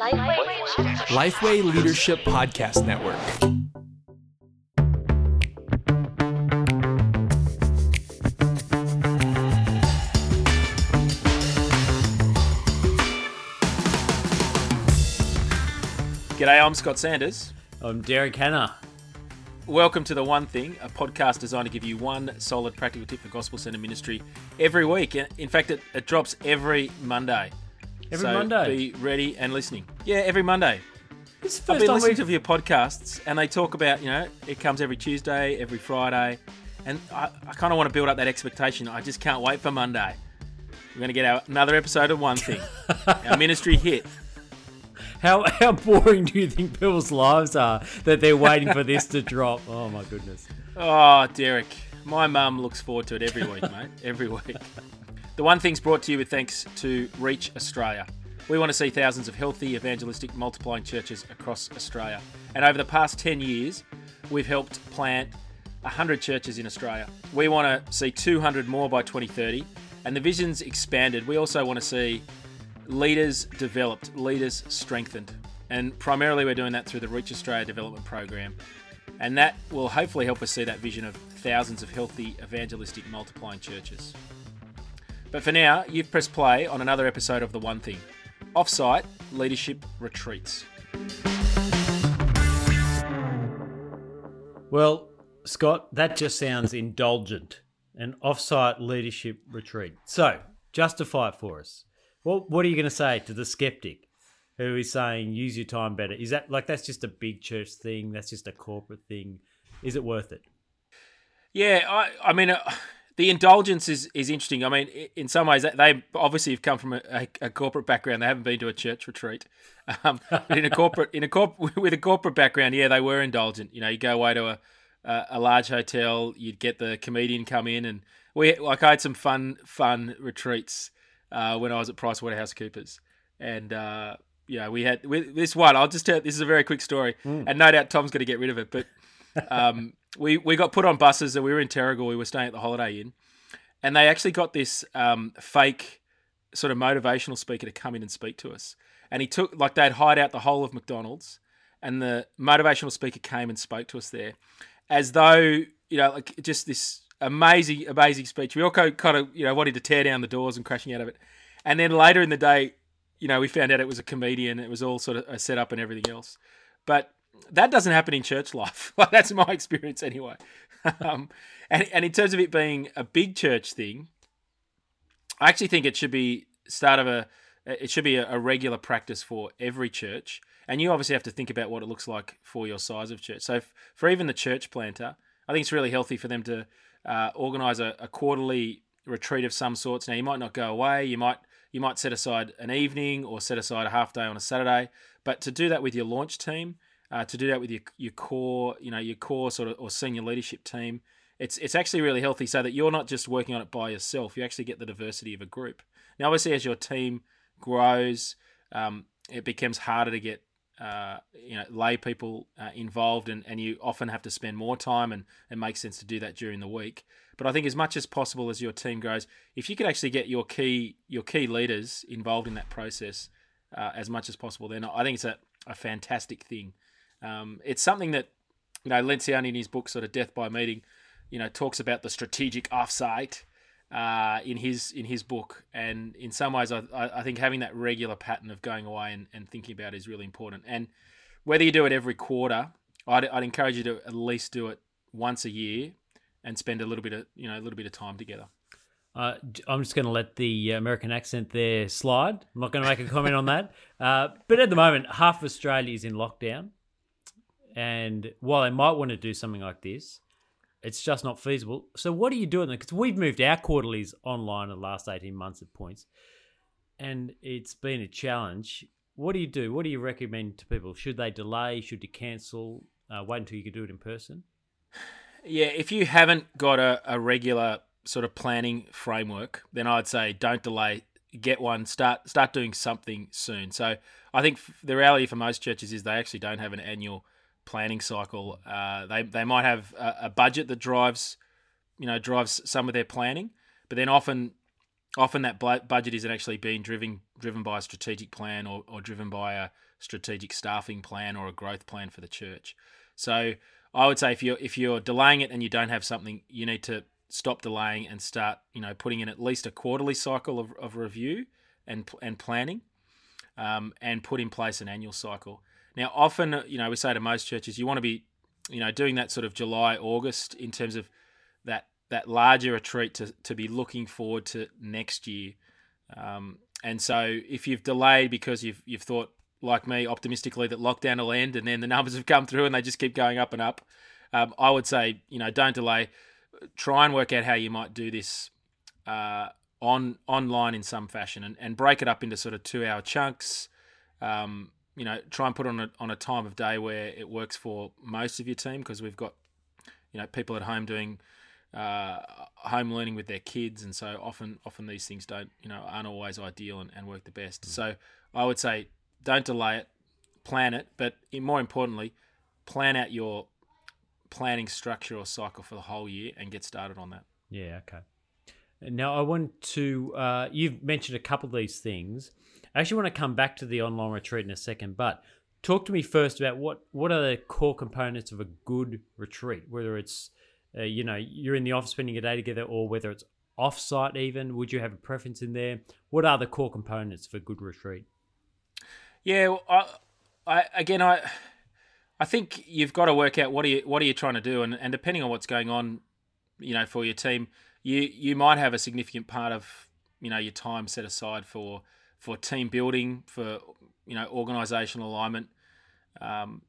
Lifeway Leadership Podcast Network. G'day, I'm Scott Sanders. I'm Derek Hanna. Welcome to The One Thing, a podcast designed to give you one solid practical tip for Gospel Centre ministry every week. In fact, it, it drops every Monday. Every so Monday? Be ready and listening. Yeah, every Monday. This is the I've first been time listening we've... to your podcasts, and they talk about, you know, it comes every Tuesday, every Friday, and I, I kind of want to build up that expectation. I just can't wait for Monday. We're going to get our, another episode of One Thing, our ministry hit. How, how boring do you think people's lives are that they're waiting for this to drop? Oh my goodness. Oh, Derek, my mum looks forward to it every week, mate. Every week. The One Thing's brought to you with thanks to Reach Australia. We want to see thousands of healthy, evangelistic, multiplying churches across Australia. And over the past 10 years, we've helped plant 100 churches in Australia. We want to see 200 more by 2030, and the vision's expanded. We also want to see leaders developed, leaders strengthened. And primarily, we're doing that through the Reach Australia Development Program. And that will hopefully help us see that vision of thousands of healthy, evangelistic, multiplying churches. But for now, you've pressed play on another episode of The One Thing Offsite Leadership Retreats. Well, Scott, that just sounds indulgent. An off-site leadership retreat. So, justify it for us. What What are you going to say to the skeptic who is saying use your time better? Is that like that's just a big church thing? That's just a corporate thing? Is it worth it? Yeah, I, I mean, uh, the indulgence is, is interesting. I mean, in some ways, they obviously have come from a, a, corporate background. They haven't been to a church retreat. Um, but in a corporate, in a corp, with a corporate background, yeah, they were indulgent. You know, you go away to a, a, a large hotel, you'd get the comedian come in, and we like I had some fun fun retreats uh, when I was at PricewaterhouseCoopers, and uh, yeah, we had we, this one. I'll just tell. This is a very quick story, and no doubt Tom's going to get rid of it, but um, we we got put on buses and we were in Terrigal. We were staying at the Holiday Inn, and they actually got this um, fake sort of motivational speaker to come in and speak to us. And he took like they'd hide out the whole of McDonald's, and the motivational speaker came and spoke to us there, as though you know like just this amazing amazing speech. We all kind of you know wanted to tear down the doors and crashing out of it, and then later in the day, you know we found out it was a comedian. It was all sort of a setup and everything else, but that doesn't happen in church life. That's my experience anyway. um, and and in terms of it being a big church thing, I actually think it should be start of a it should be a, a regular practice for every church. And you obviously have to think about what it looks like for your size of church. So f- for even the church planter, I think it's really healthy for them to uh, organise a, a quarterly retreat of some sorts. Now you might not go away. You might you might set aside an evening or set aside a half day on a Saturday. But to do that with your launch team, uh, to do that with your your core, you know, your core sort of or senior leadership team, it's it's actually really healthy so that you're not just working on it by yourself. You actually get the diversity of a group. Now, obviously, as your team grows, um, it becomes harder to get uh, you know lay people uh, involved, and, and you often have to spend more time, and it makes sense to do that during the week. But I think as much as possible as your team grows, if you could actually get your key your key leaders involved in that process uh, as much as possible, then I think it's a, a fantastic thing. Um, it's something that you know Lencioni in his book, sort of Death by Meeting, you know, talks about the strategic offsite uh, in his in his book, and in some ways, I, I think having that regular pattern of going away and, and thinking about it is really important. And whether you do it every quarter, I'd, I'd encourage you to at least do it once a year and spend a little bit of you know a little bit of time together. Uh, I'm just going to let the American accent there slide. I'm not going to make a comment on that. Uh, but at the moment, half Australia is in lockdown. And while they might want to do something like this, it's just not feasible. So, what are you doing? Because we've moved our quarterlies online in the last 18 months at points, and it's been a challenge. What do you do? What do you recommend to people? Should they delay? Should you cancel? Uh, wait until you can do it in person? Yeah, if you haven't got a, a regular sort of planning framework, then I'd say don't delay. Get one. Start start doing something soon. So I think the reality for most churches is they actually don't have an annual planning cycle. Uh, they they might have a, a budget that drives, you know, drives some of their planning, but then often often that budget isn't actually being driven driven by a strategic plan or, or driven by a strategic staffing plan or a growth plan for the church. So I would say if you're if you're delaying it and you don't have something, you need to stop delaying and start you know putting in at least a quarterly cycle of, of review and and planning, um, and put in place an annual cycle. Now, often you know we say to most churches, you want to be you know doing that sort of July August in terms of that that larger retreat to, to be looking forward to next year. Um, and so if you've delayed because you've you've thought like me optimistically that lockdown will end and then the numbers have come through and they just keep going up and up, um, I would say you know don't delay. Try and work out how you might do this uh, on online in some fashion and, and break it up into sort of two hour chunks. Um, you know, try and put on a on a time of day where it works for most of your team because we've got you know people at home doing uh, home learning with their kids, and so often often these things don't you know aren't always ideal and, and work the best. Mm. So I would say don't delay it, plan it, but more importantly, plan out your planning structure or cycle for the whole year and get started on that. Yeah. Okay. Now I want to. Uh, you've mentioned a couple of these things. I actually want to come back to the online retreat in a second, but talk to me first about what what are the core components of a good retreat, whether it's uh, you know you're in the office spending a day together or whether it's off-site even would you have a preference in there what are the core components for a good retreat yeah well, I, I again i i think you've got to work out what are you what are you trying to do and, and depending on what's going on you know for your team you you might have a significant part of you know your time set aside for for team building for you know organizational alignment um,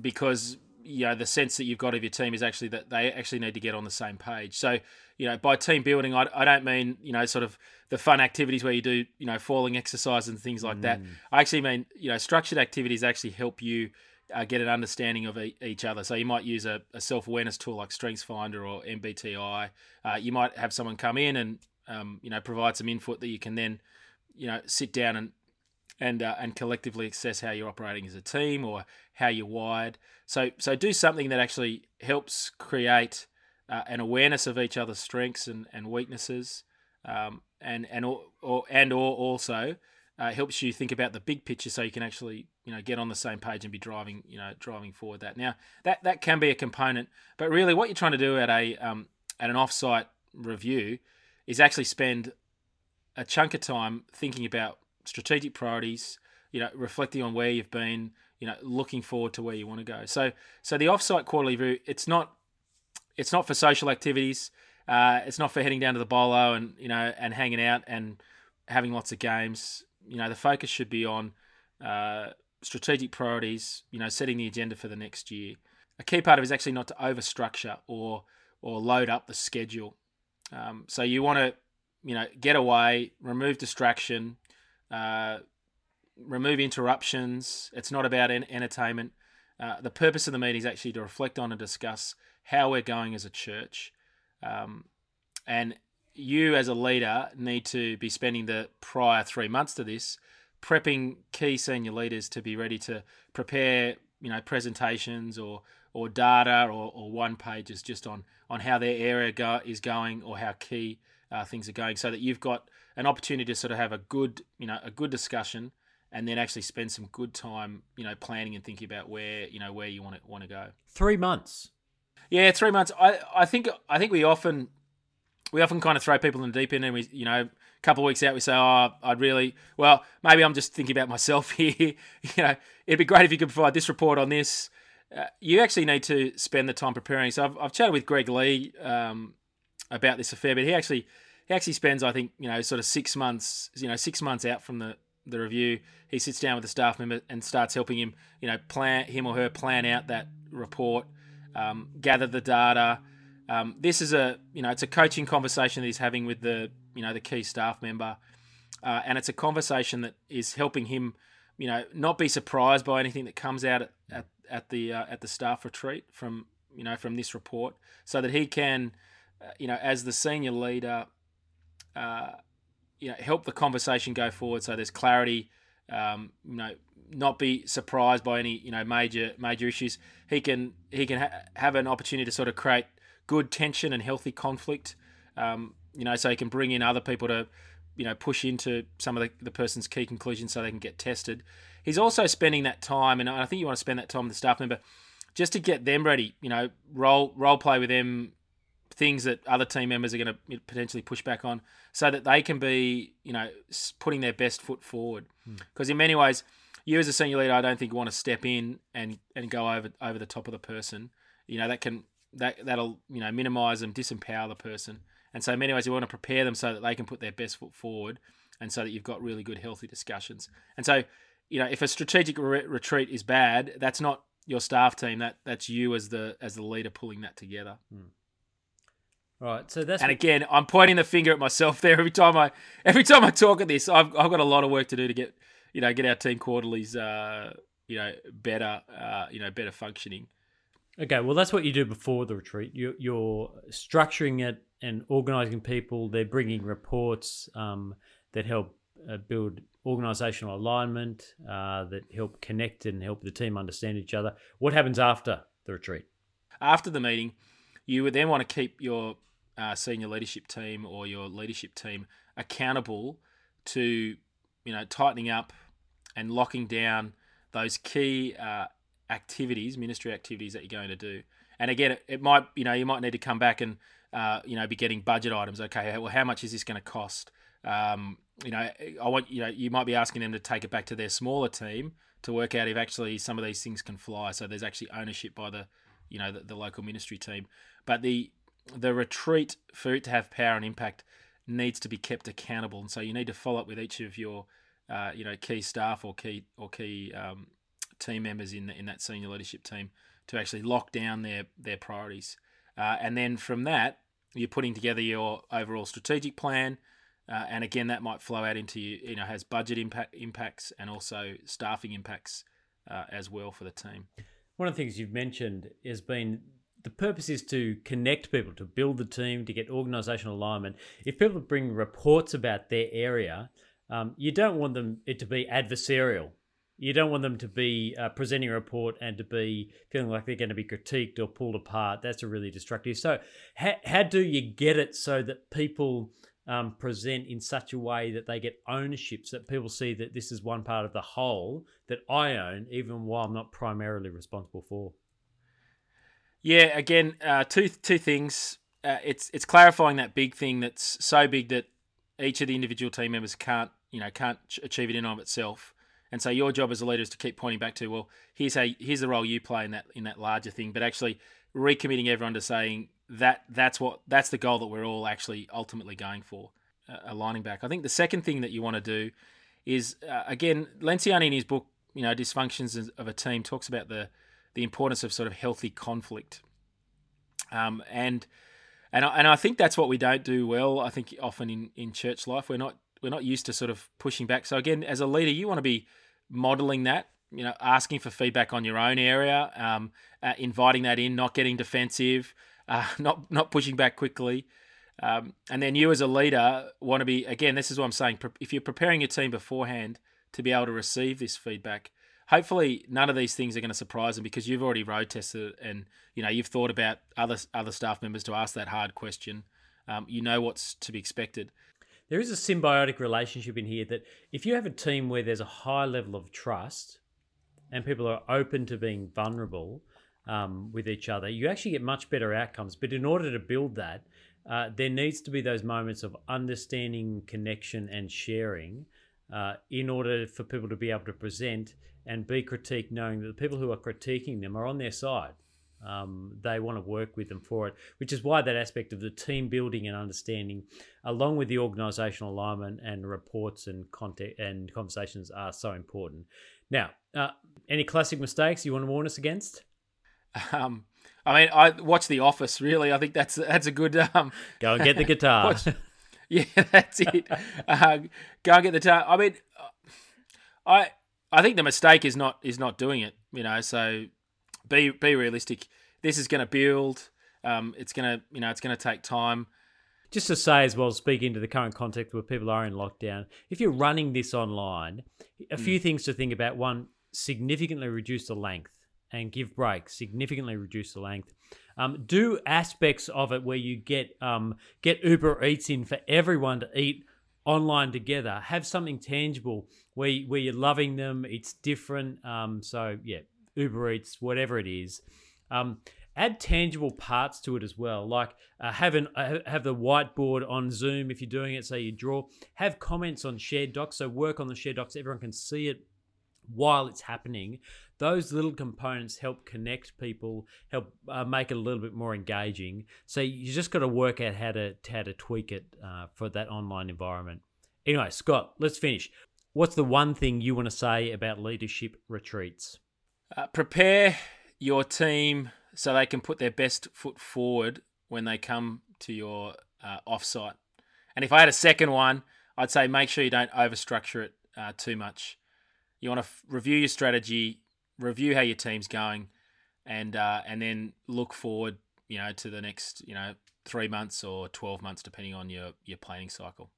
because you know the sense that you've got of your team is actually that they actually need to get on the same page. So you know by team building, I, I don't mean you know sort of the fun activities where you do you know falling exercises and things like mm. that. I actually mean you know structured activities actually help you. Uh, get an understanding of e- each other. So you might use a, a self awareness tool like StrengthsFinder or MBTI. Uh, you might have someone come in and um, you know provide some input that you can then you know sit down and and uh, and collectively assess how you're operating as a team or how you're wired. So so do something that actually helps create uh, an awareness of each other's strengths and, and weaknesses, um, and and or, or and or also uh, helps you think about the big picture so you can actually you know get on the same page and be driving you know driving forward that. Now that that can be a component, but really what you're trying to do at a um, at an offsite review is actually spend a chunk of time thinking about strategic priorities, you know, reflecting on where you've been, you know, looking forward to where you want to go. So, so the offsite quarterly review, it's not, it's not for social activities. Uh, it's not for heading down to the bolo and you know and hanging out and having lots of games. You know, the focus should be on uh, strategic priorities. You know, setting the agenda for the next year. A key part of it is actually not to overstructure or or load up the schedule. Um, so you want to, you know, get away, remove distraction, uh, remove interruptions. It's not about en- entertainment. Uh, the purpose of the meeting is actually to reflect on and discuss how we're going as a church. Um, and you, as a leader, need to be spending the prior three months to this prepping key senior leaders to be ready to prepare, you know, presentations or or data or, or one pages just on on how their area go, is going or how key uh, things are going, so that you've got an opportunity to sort of have a good, you know, a good discussion, and then actually spend some good time, you know, planning and thinking about where, you know, where you want to want to go. Three months. Yeah, three months. I I think I think we often we often kind of throw people in the deep end, and we, you know, a couple of weeks out, we say, "Oh, I'd really well, maybe I'm just thinking about myself here. you know, it'd be great if you could provide this report on this." Uh, you actually need to spend the time preparing. So I've, I've chatted with Greg Lee um, about this affair, but he actually he actually spends, I think, you know, sort of six months, you know, six months out from the the review. He sits down with the staff member and starts helping him, you know, plan him or her plan out that report, um, gather the data. Um, this is a, you know, it's a coaching conversation that he's having with the, you know, the key staff member, uh, and it's a conversation that is helping him, you know, not be surprised by anything that comes out at at, at the uh, at the staff retreat from, you know, from this report, so that he can, uh, you know, as the senior leader uh, you know, help the conversation go forward so there's clarity. Um, you know, not be surprised by any you know major major issues. He can he can ha- have an opportunity to sort of create good tension and healthy conflict. Um, you know, so he can bring in other people to you know push into some of the, the person's key conclusions so they can get tested. He's also spending that time, and I think you want to spend that time with the staff member just to get them ready. You know, role role play with them things that other team members are going to potentially push back on, so that they can be you know putting their best foot forward. Because in many ways, you as a senior leader, I don't think you want to step in and and go over over the top of the person. You know that can that that'll you know minimize them, disempower the person. And so, in many ways, you want to prepare them so that they can put their best foot forward, and so that you've got really good, healthy discussions. And so, you know, if a strategic re- retreat is bad, that's not your staff team. That that's you as the as the leader pulling that together. Right. So that's And again, I'm pointing the finger at myself there every time I every time I talk at this. I've I've got a lot of work to do to get you know get our team quarterlies uh, you know better uh, you know better functioning. Okay, well, that's what you do before the retreat. You're, you're structuring it and organizing people. They're bringing reports um, that help uh, build organizational alignment, uh, that help connect and help the team understand each other. What happens after the retreat? After the meeting, you would then want to keep your uh, senior leadership team or your leadership team accountable to you know tightening up and locking down those key uh, activities, ministry activities that you're going to do. And again, it, might you know you might need to come back and uh, you know be getting budget items. Okay, well, how much is this going to cost? Um, you know, I want you know you might be asking them to take it back to their smaller team to work out if actually some of these things can fly. So there's actually ownership by the you know the, the local ministry team. But the the retreat for it to have power and impact needs to be kept accountable, and so you need to follow up with each of your uh, you know key staff or key or key um, team members in the, in that senior leadership team to actually lock down their their priorities, uh, and then from that you're putting together your overall strategic plan. Uh, and again, that might flow out into you, you know, has budget impact impacts and also staffing impacts uh, as well for the team. One of the things you've mentioned has been the purpose is to connect people, to build the team, to get organizational alignment. If people bring reports about their area, um, you don't want them it to be adversarial. You don't want them to be uh, presenting a report and to be feeling like they're going to be critiqued or pulled apart. That's a really destructive. So, how, how do you get it so that people um, present in such a way that they get ownership, so that people see that this is one part of the whole that I own, even while I'm not primarily responsible for? Yeah, again, uh, two two things. Uh, it's it's clarifying that big thing that's so big that each of the individual team members can't you know can't achieve it in of itself. And so your job as a leader is to keep pointing back to well, here's how here's the role you play in that in that larger thing, but actually recommitting everyone to saying that that's what that's the goal that we're all actually ultimately going for, uh, aligning back. I think the second thing that you want to do is uh, again Lencioni in his book, you know, dysfunctions of a team talks about the the importance of sort of healthy conflict, um, and and I, and I think that's what we don't do well. I think often in, in church life we're not we're not used to sort of pushing back. So again, as a leader, you want to be modeling that. You know, asking for feedback on your own area, um, uh, inviting that in, not getting defensive, uh, not not pushing back quickly. Um, and then you as a leader want to be again. This is what I'm saying. If you're preparing your team beforehand to be able to receive this feedback, hopefully none of these things are going to surprise them because you've already road tested and you know you've thought about other other staff members to ask that hard question. Um, you know what's to be expected. There is a symbiotic relationship in here that if you have a team where there's a high level of trust and people are open to being vulnerable um, with each other, you actually get much better outcomes. But in order to build that, uh, there needs to be those moments of understanding, connection, and sharing uh, in order for people to be able to present and be critiqued, knowing that the people who are critiquing them are on their side. Um, they want to work with them for it, which is why that aspect of the team building and understanding, along with the organisational alignment and reports and content and conversations, are so important. Now, uh, any classic mistakes you want to warn us against? Um, I mean, I watch The Office. Really, I think that's that's a good. Um, Go and get the guitar. watch- yeah, that's it. Uh, go and get the guitar. I mean, I I think the mistake is not is not doing it. You know, so be be realistic. This is going to build. Um, it's going to you know it's going to take time. Just to say as well, speaking to the current context where people are in lockdown, if you're running this online, a few things to think about. One, significantly reduce the length and give breaks. Significantly reduce the length. Um, do aspects of it where you get um, get Uber Eats in for everyone to eat online together. Have something tangible where where you're loving them. It's different. Um, so yeah, Uber Eats, whatever it is. Um, add tangible parts to it as well. Like uh, have an uh, have the whiteboard on zoom if you're doing it so you draw. Have comments on shared docs so work on the shared docs everyone can see it while it's happening. Those little components help connect people help uh, make it a little bit more engaging. So you just got to work out how to how to tweak it uh, for that online environment. Anyway scott let's finish. What's the one thing you want to say about leadership retreats uh, prepare your team so they can put their best foot forward when they come to your uh, offsite. And if I had a second one, I'd say make sure you don't overstructure it uh, too much. You want to f- review your strategy, review how your team's going, and uh, and then look forward, you know, to the next, you know, three months or twelve months, depending on your your planning cycle.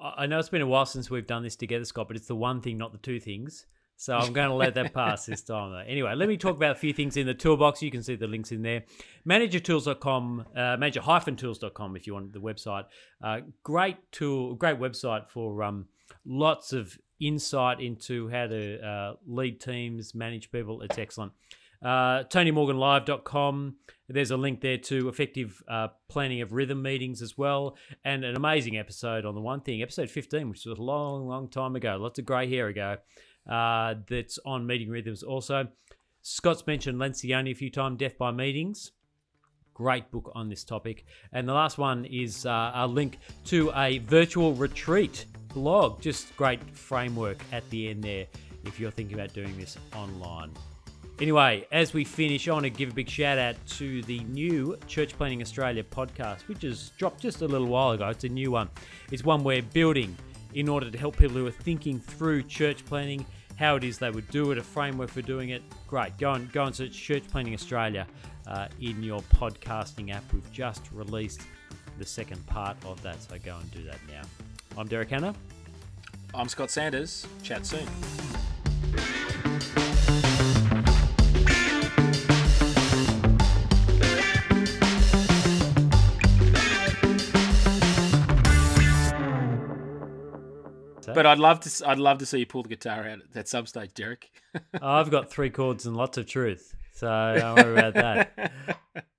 I know it's been a while since we've done this together, Scott, but it's the one thing, not the two things. So I'm going to let that pass this time. Anyway, let me talk about a few things in the toolbox. You can see the links in there. Managertools.com, uh, manager-tools.com if you want the website. Uh, great tool, great website for um, lots of insight into how to uh, lead teams, manage people. It's excellent. Uh, TonyMorganLive.com. There's a link there to effective uh, planning of rhythm meetings as well, and an amazing episode on the one thing, episode 15, which was a long, long time ago, lots of grey hair ago uh, that's on Meeting Rhythms also. Scott's mentioned Lencioni a few times, Death by Meetings. Great book on this topic. And the last one is uh, a link to a virtual retreat blog. Just great framework at the end there if you're thinking about doing this online. Anyway, as we finish, I want to give a big shout out to the new Church Planning Australia podcast, which has dropped just a little while ago. It's a new one. It's one we're building in order to help people who are thinking through church planning how it is they would do it, a framework for doing it. Great. Go and go and search Church Planning Australia uh, in your podcasting app. We've just released the second part of that, so go and do that now. I'm Derek Hanna. I'm Scott Sanders. Chat soon. But I'd love to. I'd love to see you pull the guitar out at some stage, Derek. I've got three chords and lots of truth, so don't worry about that.